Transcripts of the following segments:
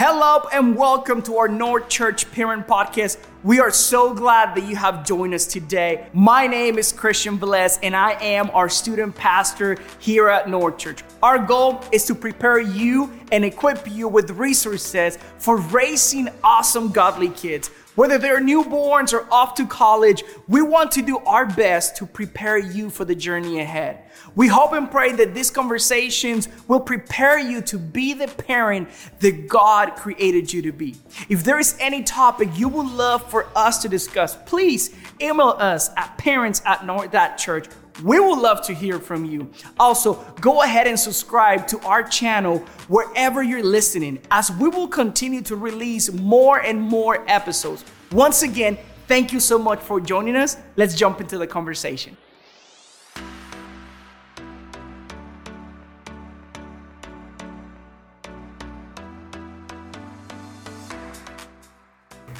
Hello and welcome to our North Church Parent Podcast. We are so glad that you have joined us today. My name is Christian Velez and I am our student pastor here at North Church. Our goal is to prepare you and equip you with resources for raising awesome godly kids. Whether they're newborns or off to college, we want to do our best to prepare you for the journey ahead. We hope and pray that these conversations will prepare you to be the parent that God created you to be. If there is any topic you would love for us to discuss, please email us at parents at north church. We would love to hear from you. Also, go ahead and subscribe to our channel wherever you're listening, as we will continue to release more and more episodes. Once again, thank you so much for joining us. Let's jump into the conversation.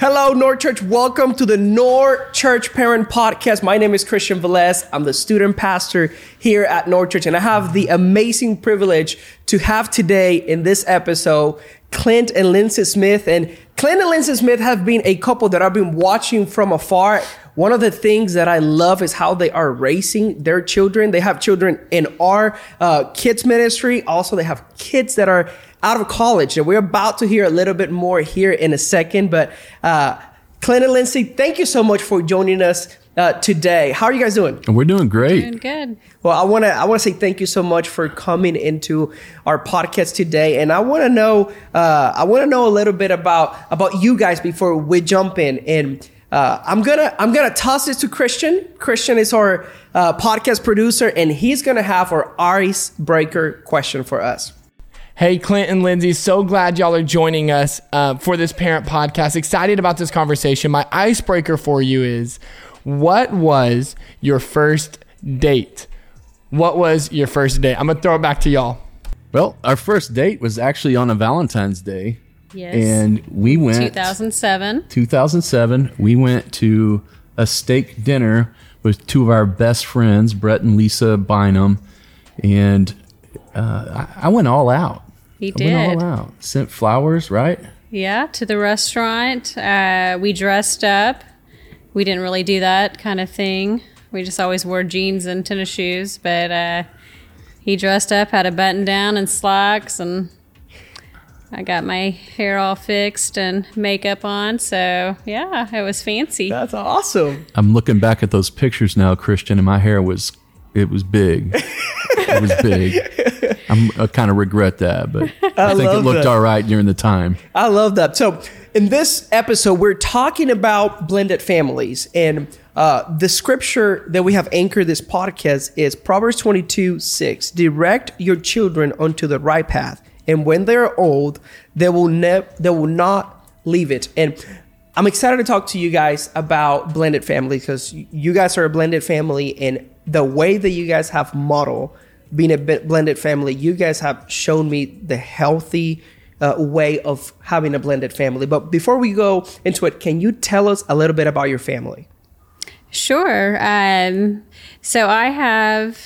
Hello, North Church. Welcome to the North Church Parent Podcast. My name is Christian Velez. I'm the student pastor here at North Church, and I have the amazing privilege to have today in this episode Clint and Lindsey Smith. And Clint and Lindsey Smith have been a couple that I've been watching from afar. One of the things that I love is how they are raising their children. They have children in our uh, kids ministry. Also, they have kids that are out of college. And we're about to hear a little bit more here in a second. But uh, Clint and Lindsey, thank you so much for joining us uh, today. How are you guys doing? We're doing great. Doing good. Well, I want to I want to say thank you so much for coming into our podcast today, and I want to know uh, I want to know a little bit about about you guys before we jump in. And uh, I'm gonna I'm gonna toss this to Christian. Christian is our uh, podcast producer, and he's gonna have our icebreaker question for us. Hey, Clint and Lindsey, so glad y'all are joining us uh, for this parent podcast. Excited about this conversation. My icebreaker for you is what was your first date? What was your first date? I'm going to throw it back to y'all. Well, our first date was actually on a Valentine's Day. Yes. And we went 2007. 2007. We went to a steak dinner with two of our best friends, Brett and Lisa Bynum. And uh, I, I went all out. He I did. went all out. Sent flowers, right? Yeah, to the restaurant. Uh, we dressed up. We didn't really do that kind of thing. We just always wore jeans and tennis shoes. But uh, he dressed up, had a button down and slacks, and I got my hair all fixed and makeup on. So yeah, it was fancy. That's awesome. I'm looking back at those pictures now, Christian, and my hair was it was big. it was big. I'm, I kind of regret that, but I, think it looked that. all right during the time. I love that. So, in this episode, we're talking about blended families. And uh, the scripture that we have anchored this podcast is Proverbs 22 6. Direct your children onto the right path. And when they're old, they will, ne- they will not leave it. And I'm excited to talk to you guys about blended family because you guys are a blended family. And the way that you guys have modeled being a blended family, you guys have shown me the healthy uh, way of having a blended family. But before we go into it, can you tell us a little bit about your family? Sure. Um, so I have,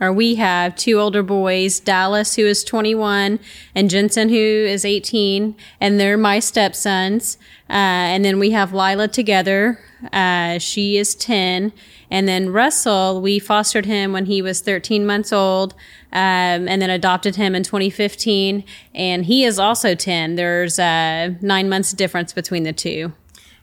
or we have, two older boys Dallas, who is 21, and Jensen, who is 18, and they're my stepsons. Uh, and then we have Lila together. Uh, she is 10. And then Russell, we fostered him when he was 13 months old, um, and then adopted him in 2015. And he is also 10. There's uh, nine months difference between the two.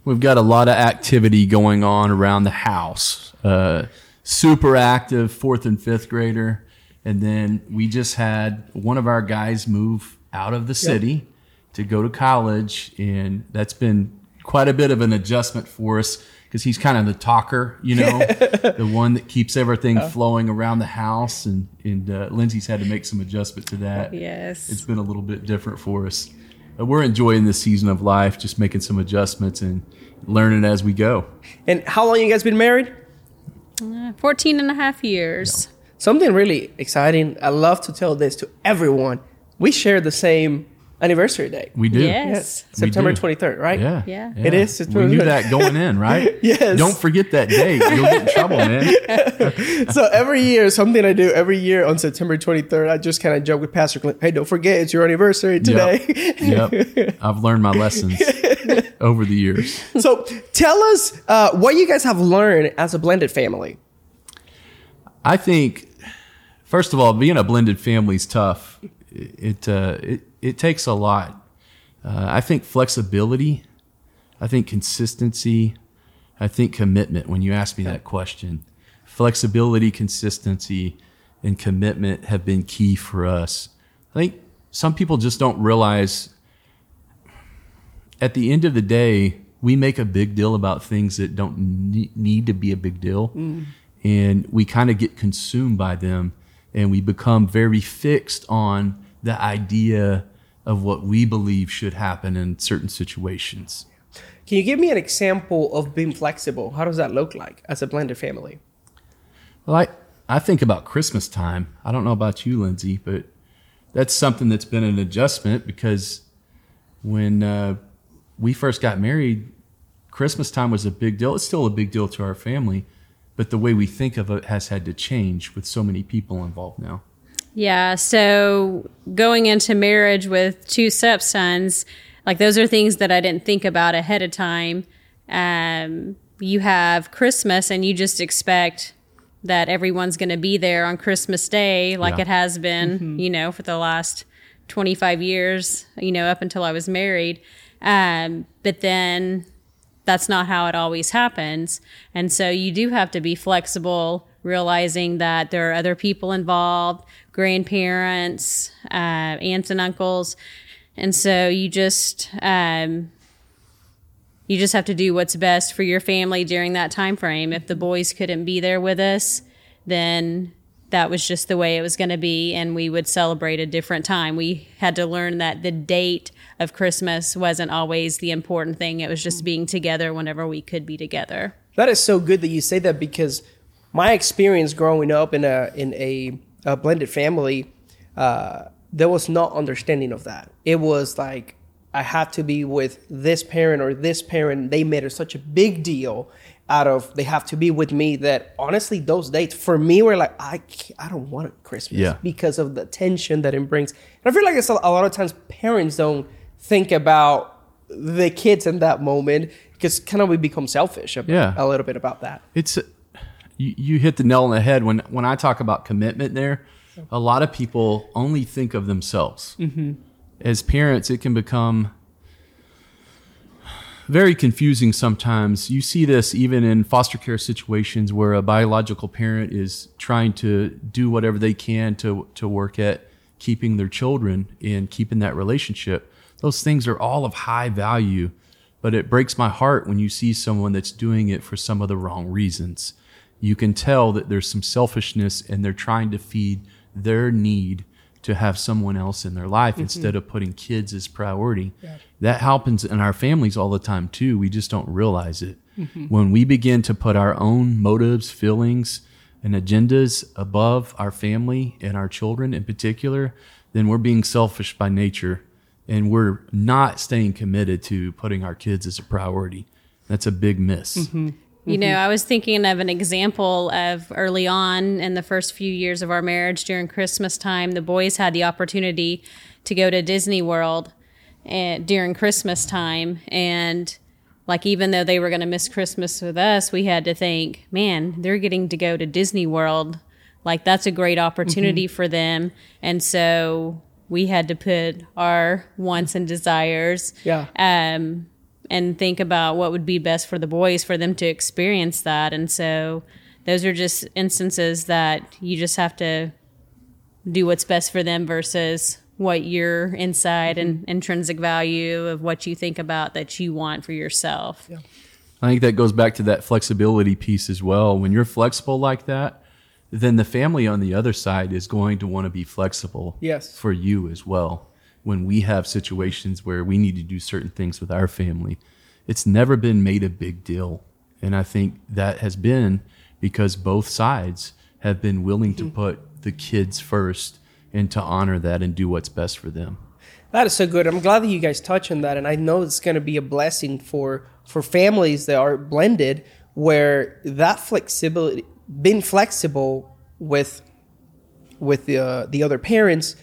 We've got a lot of activity going on around the house. Uh, super active fourth and fifth grader. And then we just had one of our guys move out of the city to go to college. And that's been quite a bit of an adjustment for us because he's kind of the talker, you know, the one that keeps everything flowing around the house. And, and uh, Lindsey's had to make some adjustment to that. Yes. It's been a little bit different for us. But we're enjoying this season of life, just making some adjustments and learning as we go. And how long you guys been married? Uh, 14 and a half years. Something really exciting. I love to tell this to everyone. We share the same anniversary date. We do. Yes. We September do. 23rd, right? Yeah. Yeah. It is. It's We knew 23rd. that going in, right? Yes. Don't forget that date. You'll get in trouble, man. so every year, something I do every year on September 23rd, I just kind of joke with Pastor Clint, hey, don't forget it's your anniversary today. Yep. I've learned my lessons over the years. so tell us uh, what you guys have learned as a blended family. I think, first of all, being a blended family is tough. It uh, it it takes a lot. Uh, I think flexibility. I think consistency. I think commitment. When you ask me that question, flexibility, consistency, and commitment have been key for us. I think some people just don't realize. At the end of the day, we make a big deal about things that don't need to be a big deal and we kind of get consumed by them and we become very fixed on the idea of what we believe should happen in certain situations. Can you give me an example of being flexible? How does that look like as a blended family? Well, I, I think about Christmas time. I don't know about you, Lindsey, but that's something that's been an adjustment because when uh, we first got married, Christmas time was a big deal. It's still a big deal to our family, but the way we think of it has had to change with so many people involved now. Yeah. So going into marriage with two stepsons, like those are things that I didn't think about ahead of time. Um, you have Christmas and you just expect that everyone's going to be there on Christmas Day, like Yeah. it has been, you know, for the last 25 years, you know, up until I was married. Um, but then that's not how it always happens. And so you do have to be flexible, realizing that there are other people involved, grandparents, uh, aunts and uncles. And so you just, um, you just have to do what's best for your family during that time frame. If the boys couldn't be there with us, then that was just the way it was going to be and we would celebrate a different time. We had to learn that the date of Christmas wasn't always the important thing. It was just being together whenever we could be together. That is so good that you say that because my experience growing up in a in a, a blended family, uh, there was no understanding of that. It was like I have to be with this parent or this parent. They made it such a big deal out of they have to be with me that honestly those dates for me were like I I don't want Christmas Yeah. because of the tension that it brings. And I feel like it's a, a lot of times parents don't think about the kids in that moment because kind of we become selfish about, Yeah. a little bit about that. it's you, you hit the nail on the head when when I talk about commitment there a lot of people only think of themselves mm-hmm. as parents it can become very confusing sometimes you see this even in foster care situations where a biological parent is trying to do whatever they can to to work at keeping their children and keeping that relationship those things are all of high value but it breaks my heart when you see someone that's doing it for some of the wrong reasons. You can tell that there's some selfishness and they're trying to feed their need to have someone else in their life mm-hmm. instead of putting kids as priority. That happens in our families all the time too. We just don't realize it. Mm-hmm. When we begin to put our own motives, feelings, and agendas above our family and our children in particular, then we're being selfish by nature and we're not staying committed to putting our kids as a priority. That's a big miss. Mm-hmm. You know, I was thinking of an example of early on in the first few years of our marriage during Christmas time. The boys had the opportunity to go to Disney World eh, during Christmas time. And, like, even though they were going to miss Christmas with us, we had to think, man, they're getting to go to Disney World. Like, that's a great opportunity for them. And so we had to put our wants and desires Yeah. um, and think about what would be best for the boys for them to experience that. And so those are just instances that you just have to do what's best for them versus what your inside and mm-hmm. intrinsic value of what you think about that you want for yourself. I think that goes back to that flexibility piece as well. When you're flexible like that, then the family on the other side is going to want to be flexible Yes. for you as well. When we have situations where we need to do certain things with our family, it's never been made a big deal. And I think that has been because both sides have been willing to put the kids first and to honor that and do what's best for them. That is so good. I'm glad that you guys touch on that, and I know it's going to be a blessing for for families that are blended, where that flexibility, being flexible with with the uh, the other parents,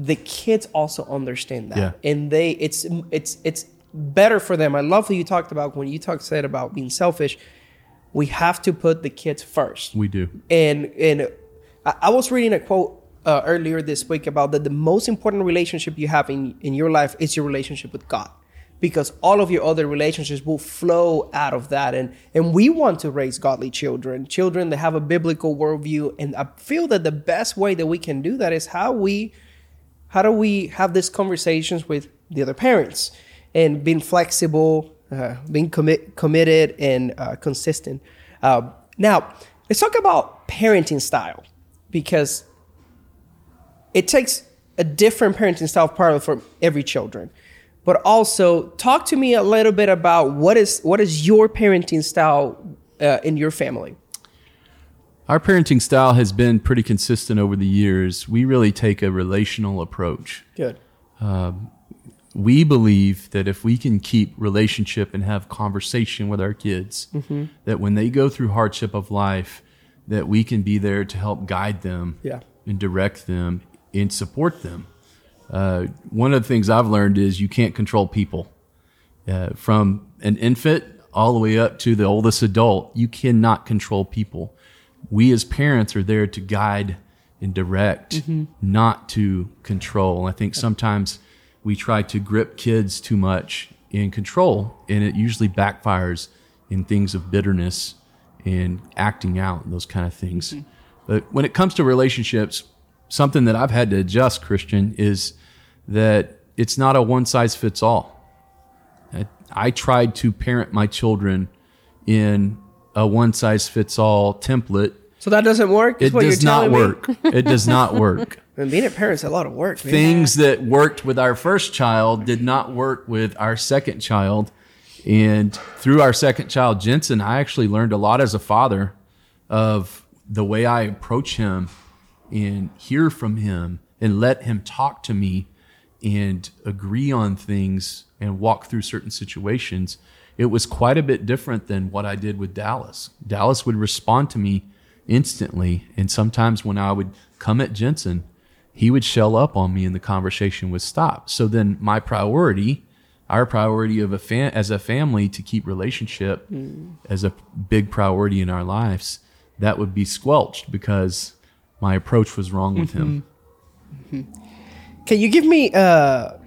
the kids also understand that, Yeah. and they it's it's it's better for them. I love what you talked about when you talked said about being selfish. We have to put the kids first We do. and and I, I was reading a quote uh, earlier this week about that the most important relationship you have in in your life is your relationship with God because all of your other relationships will flow out of that and and we want to raise godly children children that have a biblical worldview and i feel that the best way that we can do that is how we how do we have these conversations with the other parents and being flexible uh, being commit, committed and uh, consistent? Uh, now let's talk about parenting style because it takes a different parenting style probably for every children. But also talk to me a little bit about what is what is your parenting style uh, in your family Our parenting style has been pretty consistent over the years. We really take a relational approach. good we believe that if we can keep relationship and have conversation with our kids that when they go through hardship of life that we can be there to help guide them Yeah. and direct them and support them uh, one of the things i've learned is you can't control people uh, from an infant all the way up to the oldest adult you cannot control people we as parents are there to guide and direct mm-hmm. not to control. I think sometimes we try to grip kids too much in control and it usually backfires in things of bitterness and acting out and those kind of things. Mm-hmm. But when it comes to relationships something that i've had to adjust christian is that it's not a one size fits all I, I tried to parent my children in a one size fits all template. so that doesn't work is It what does you're not work. It does not work. and being a parent's a lot of work man. Things that worked with our first child did not work with our second child. And through our second child, Jensen, I actually learned a lot as a father of the way I approach him and hear from him and let him talk to me and agree on things and walk through certain situations. It was quite a bit different than what I did with Dallas. Dallas would respond to me instantly. And sometimes when I would come at Jensen, he would shell up on me and the conversation would stop. So then my priority, our priority of a fan as a family to keep relationship hmm. as a big priority in our lives, that would be squelched because my approach was wrong with him. Mm-hmm. Mm-hmm. Can you give me uh,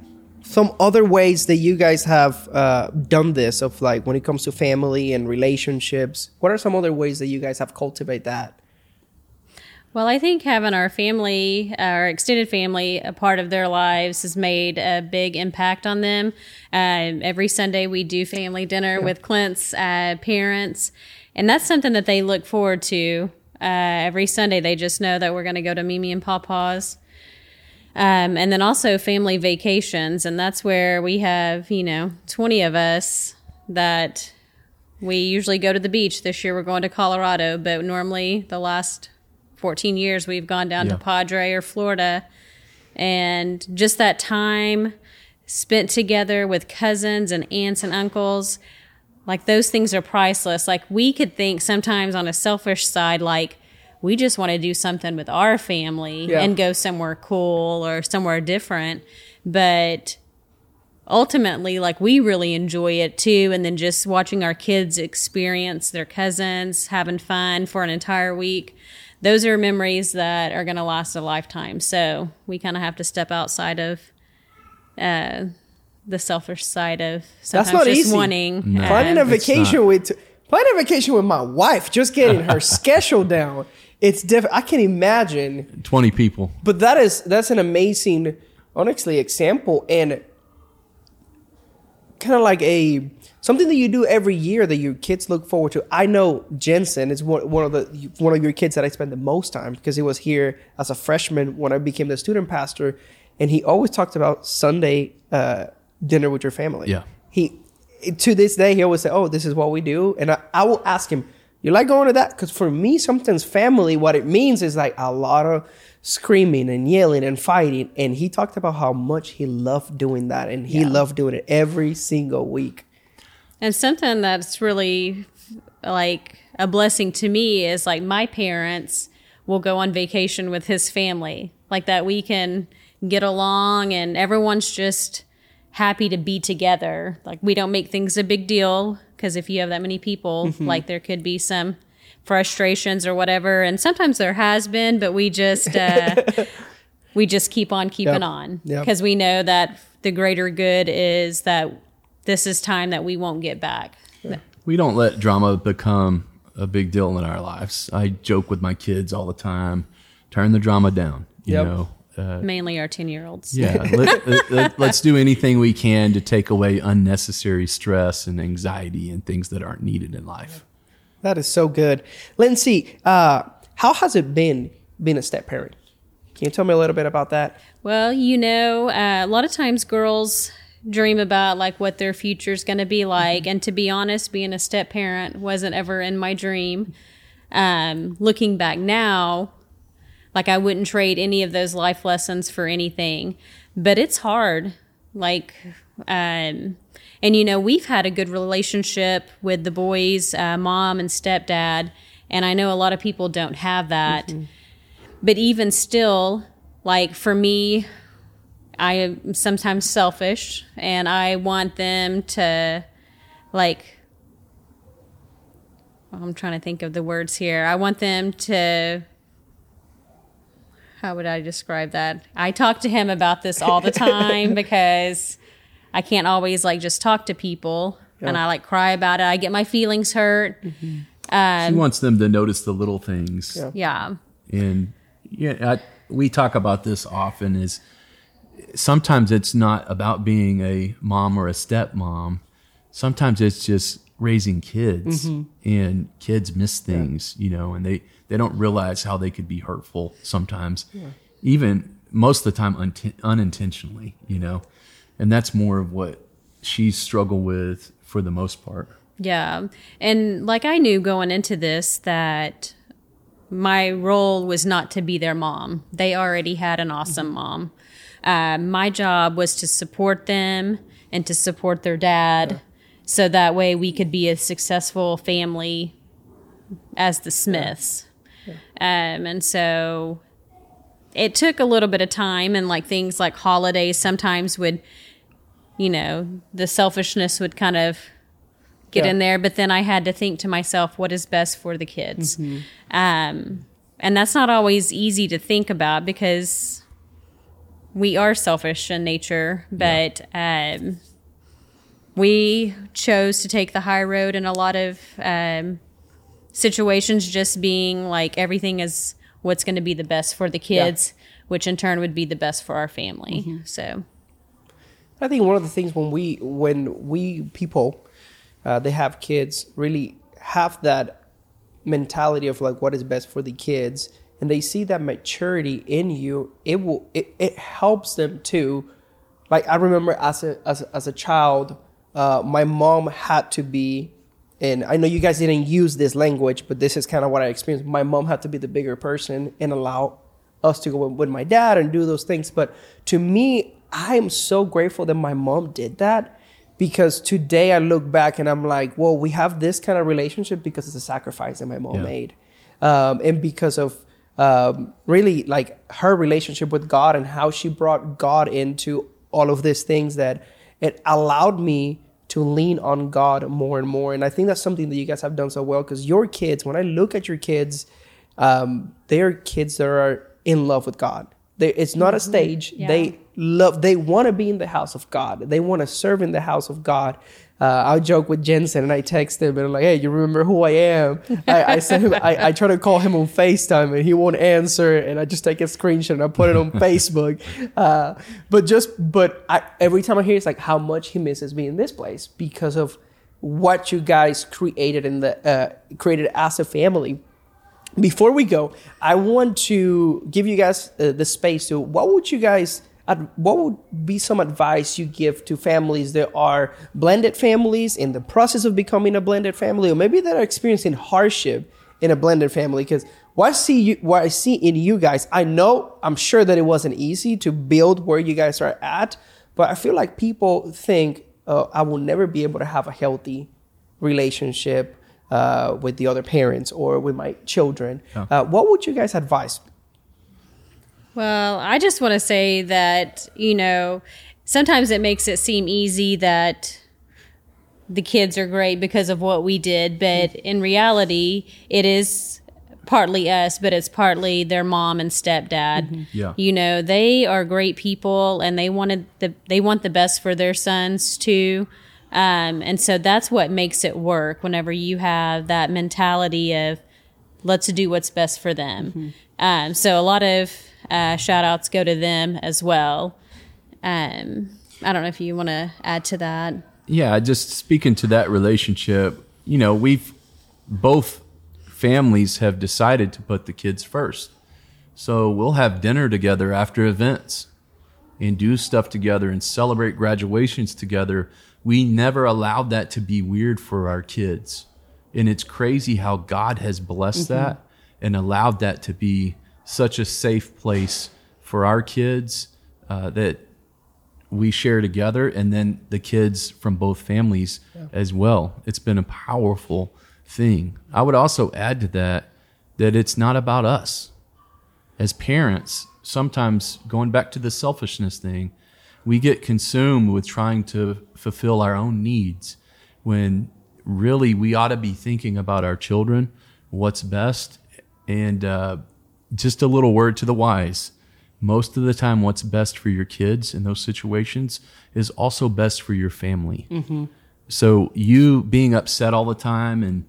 some other ways that you guys have uh, done this of like when it comes to family and relationships? What are some other ways that you guys have cultivate that? Well, I think having our family, our extended family, a part of their lives has made a big impact on them. Um, every Sunday we do family dinner with Clint's uh, parents, and that's something that they look forward to. Uh, every Sunday, they just know that we're going to go to Mimi and Papa's. Um, and then also family vacations, and that's where we have, you know, 20 of us that we usually go to the beach. This year we're going to Colorado, but normally the last 14 years we've gone down Yeah. to Padre or Florida. And just that time spent together with cousins and aunts and uncles, like those things are priceless. Like we could think sometimes on a selfish side, like, we just want to do something with our family Yeah. and go somewhere cool or somewhere different. But ultimately, like we really enjoy it too. And then just watching our kids experience their cousins, having fun for an entire week. Those are memories that are going to last a lifetime. So we kind of have to step outside of uh, the selfish side of sometimes That's not just easy. wanting. uh, planning a vacation with planning a vacation with my wife, just getting her schedule down. It's different. I can imagine, 20 people. but that is that's an amazing, honestly, example and kind of like a something that you do every year that your kids look forward to. I know Jensen is one, one of the one of your kids that I spend the most time because he was here as a freshman when I became the student pastor, and he always talked about Sunday uh, dinner with your family. Yeah. he to this day he always say, "Oh, this is what we do," and I, I will ask him. You like going to that? Because for me, sometimes family, what it means is like a lot of screaming and yelling and fighting. And he talked about how much he loved doing that, and he loved doing it every single week. And something that's really like a blessing to me is like my parents will go on vacation with his family. Like that we can get along and everyone's just happy to be together. Like we don't make things a big deal because if you have that many people, Mm-hmm. like there could be some frustrations or whatever. And sometimes there has been, but we just uh, we just keep on keeping Yep. on Yep. because we know that the greater good is that this is time that we won't get back. We don't let drama become a big deal in our lives. I joke with my kids all the time. Turn the drama down. You Yep. know. Uh, Mainly our ten year olds. yeah. let, let, let's do anything we can to take away unnecessary stress and anxiety and things that aren't needed in life. That is so good, Lindsey. Uh, how has it been being a step parent? Can you tell me a little bit about that? Well, you know, uh, a lot of times girls dream about like what their future is going to be like, and to be honest, being a step parent wasn't ever in my dream. Um, looking back now, like I wouldn't trade any of those life lessons for anything, but it's hard. Like, um, and you know, we've had a good relationship with the boys, uh, mom and stepdad, and I know a lot of people don't have that. But even still, like for me, I am sometimes selfish and I want them to like I'm trying to think of the words here. I want them to how would I describe that? I talk to him about this all the time because I can't always like just talk to people and I like cry about it. I get my feelings hurt. Mm-hmm. Um, she wants them to notice the little things. Yeah. And yeah, I, we talk about this often is sometimes it's not about being a mom or a stepmom. Sometimes it's just raising kids and kids miss things, you know, and they, they don't realize how they could be hurtful sometimes, even most of the time unti- unintentionally, you know, and that's more of what she's struggled with for the most part. Yeah. And like I knew going into this that my role was not to be their mom. They already had an awesome mom. Uh, my job was to support them and to support their dad so that way we could be a successful family as the Smiths. Um, and so it took a little bit of time and like things like holidays sometimes would you know the selfishness would kind of get Yeah. in there. But then i had to think to myself what is best for the kids? Um, and that's not always easy to think about because we are selfish in nature but um, we chose to take the high road in a lot of um, situations just being like everything is what's going to be the best for the kids which in turn would be the best for our family so. I think one of the things when we when we people uh, they have kids really have that mentality of like what is best for the kids and they see that maturity in you it will it, it helps them to like I remember as a as as a child uh, my mom had to be and I know you guys didn't use this language but this is kind of what I experienced my mom had to be the bigger person and allow us to go with my dad and do those things. But to me, I am so grateful that my mom did that because today I look back and I'm like, well, we have this kind of relationship because it's a sacrifice that my mom Yeah. made. Um, and because of um, really like her relationship with God and how she brought God into all of these things that it allowed me to lean on God more and more. And I think that's something that you guys have done so well because your kids, when I look at your kids, um, they're kids that are in love with God. They, it's not a stage. Yeah. They love. They want to be in the house of God. They want to serve in the house of God. Uh, I joke with Jensen and I text him and I'm like, "Hey, you remember who I am?" I, I send him. I, I try to call him on Facetime and he won't answer, and I just take a screenshot and I put it on Facebook. Uh, but just, but I, every time I hear, it's like how much he misses me in this place because of what you guys created in the uh, created as a family before we go, I want to give you guys uh, the space to what would you guys what would be some advice you give to families that are blended families in the process of becoming a blended family or maybe that are experiencing hardship in a blended family because what I see you, what I see in you guys, I know, I'm sure that it wasn't easy to build where you guys are at, but I feel like people think uh, I will never be able to have a healthy relationship uh, with the other parents or with my children. Uh, what would you guys advise? Well, I just want to say that, you know, sometimes it makes it seem easy that the kids are great because of what we did, but in reality, it is partly us, but it's partly their mom and stepdad. Yeah. You know, they are great people and they wanted the they want the best for their sons too. Um, and so that's what makes it work whenever you have that mentality of let's do what's best for them. Um, so a lot of uh, shout outs go to them as well. Um, I don't know if you want to add to that. yeah, just speaking to that relationship, you know, we've both families have decided to put the kids first. So we'll have dinner together after events and do stuff together and celebrate graduations together. We never allowed that to be weird for our kids. And it's crazy how God has blessed that and allowed that to be such a safe place for our kids uh, that we share together and then the kids from both families as well. It's been a powerful thing. I would also add to that that it's not about us. As parents, sometimes going back to the selfishness thing, we get consumed with trying to fulfill our own needs when really we ought to be thinking about our children, what's best, and uh, just a little word to the wise. Most of the time what's best for your kids in those situations is also best for your family. Mm-hmm. So you being upset all the time and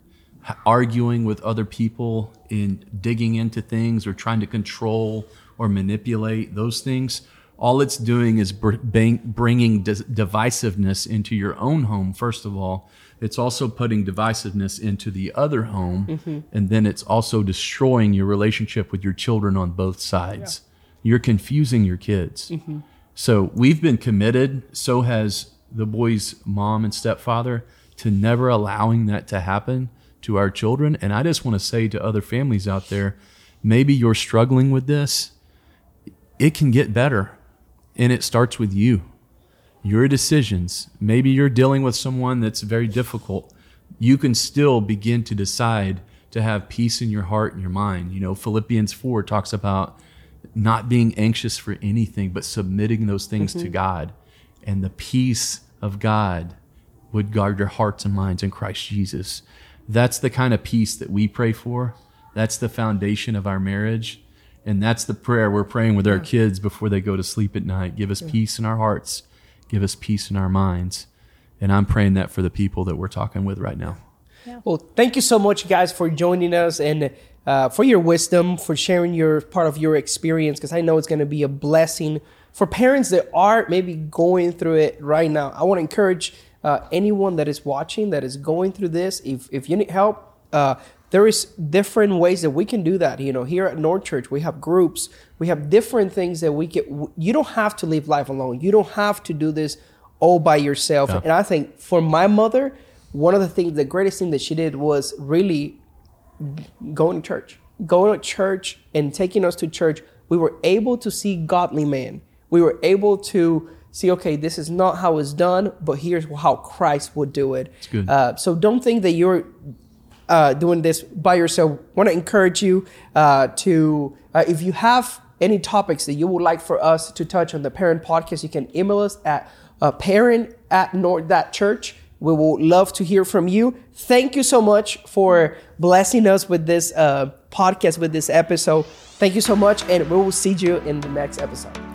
arguing with other people and digging into things or trying to control or manipulate those things all it's doing is bringing divisiveness into your own home first of all it's also putting divisiveness into the other home mm-hmm. and then it's also destroying your relationship with your children on both sides you're confusing your kids mm-hmm. so we've been committed, so has the boy's mom and stepfather, to never allowing that to happen to our children. And I just want to say to other families out there, maybe you're struggling with this. It can get better, and it starts with you. Your decisions. Maybe you're dealing with someone that's very difficult. You can still begin to decide to have peace in your heart and your mind. You know, Philippians 4 talks about not being anxious for anything, but submitting those things to mm-hmm. God. And the peace of God would guard your hearts and minds in Christ Jesus. That's the kind of peace that we pray for. That's the foundation of our marriage. And that's the prayer we're praying with our kids before they go to sleep at night. Give us peace in our hearts, give us peace in our minds. And I'm praying that for the people that we're talking with right now. Well, thank you so much, guys, for joining us and uh, for your wisdom, for sharing your part of your experience, because I know it's going to be a blessing for parents that are maybe going through it right now. I want to encourage uh, anyone that is watching that is going through this. If if you need help, uh, there is different ways that we can do that. You know, here at North Church, we have groups, we have different things that we can. You don't have to live life alone. You don't have to do this all by yourself. And I think for my mother, one of the things, the greatest thing that she did was really going to church, going to church and taking us to church. We were able to see godly men. We were able to see, okay, this is not how it's done, but here's how Christ would do it. good. Uh, so don't think that you're uh, doing this by yourself. Want to encourage you uh, to, uh, if you have any topics that you would like for us to touch on the Parent Podcast, you can email us at uh, parent at north that church. We will love to hear from you. Thank you so much for blessing us with this uh, podcast, with this episode. Thank you so much, and we will see you in the next episode.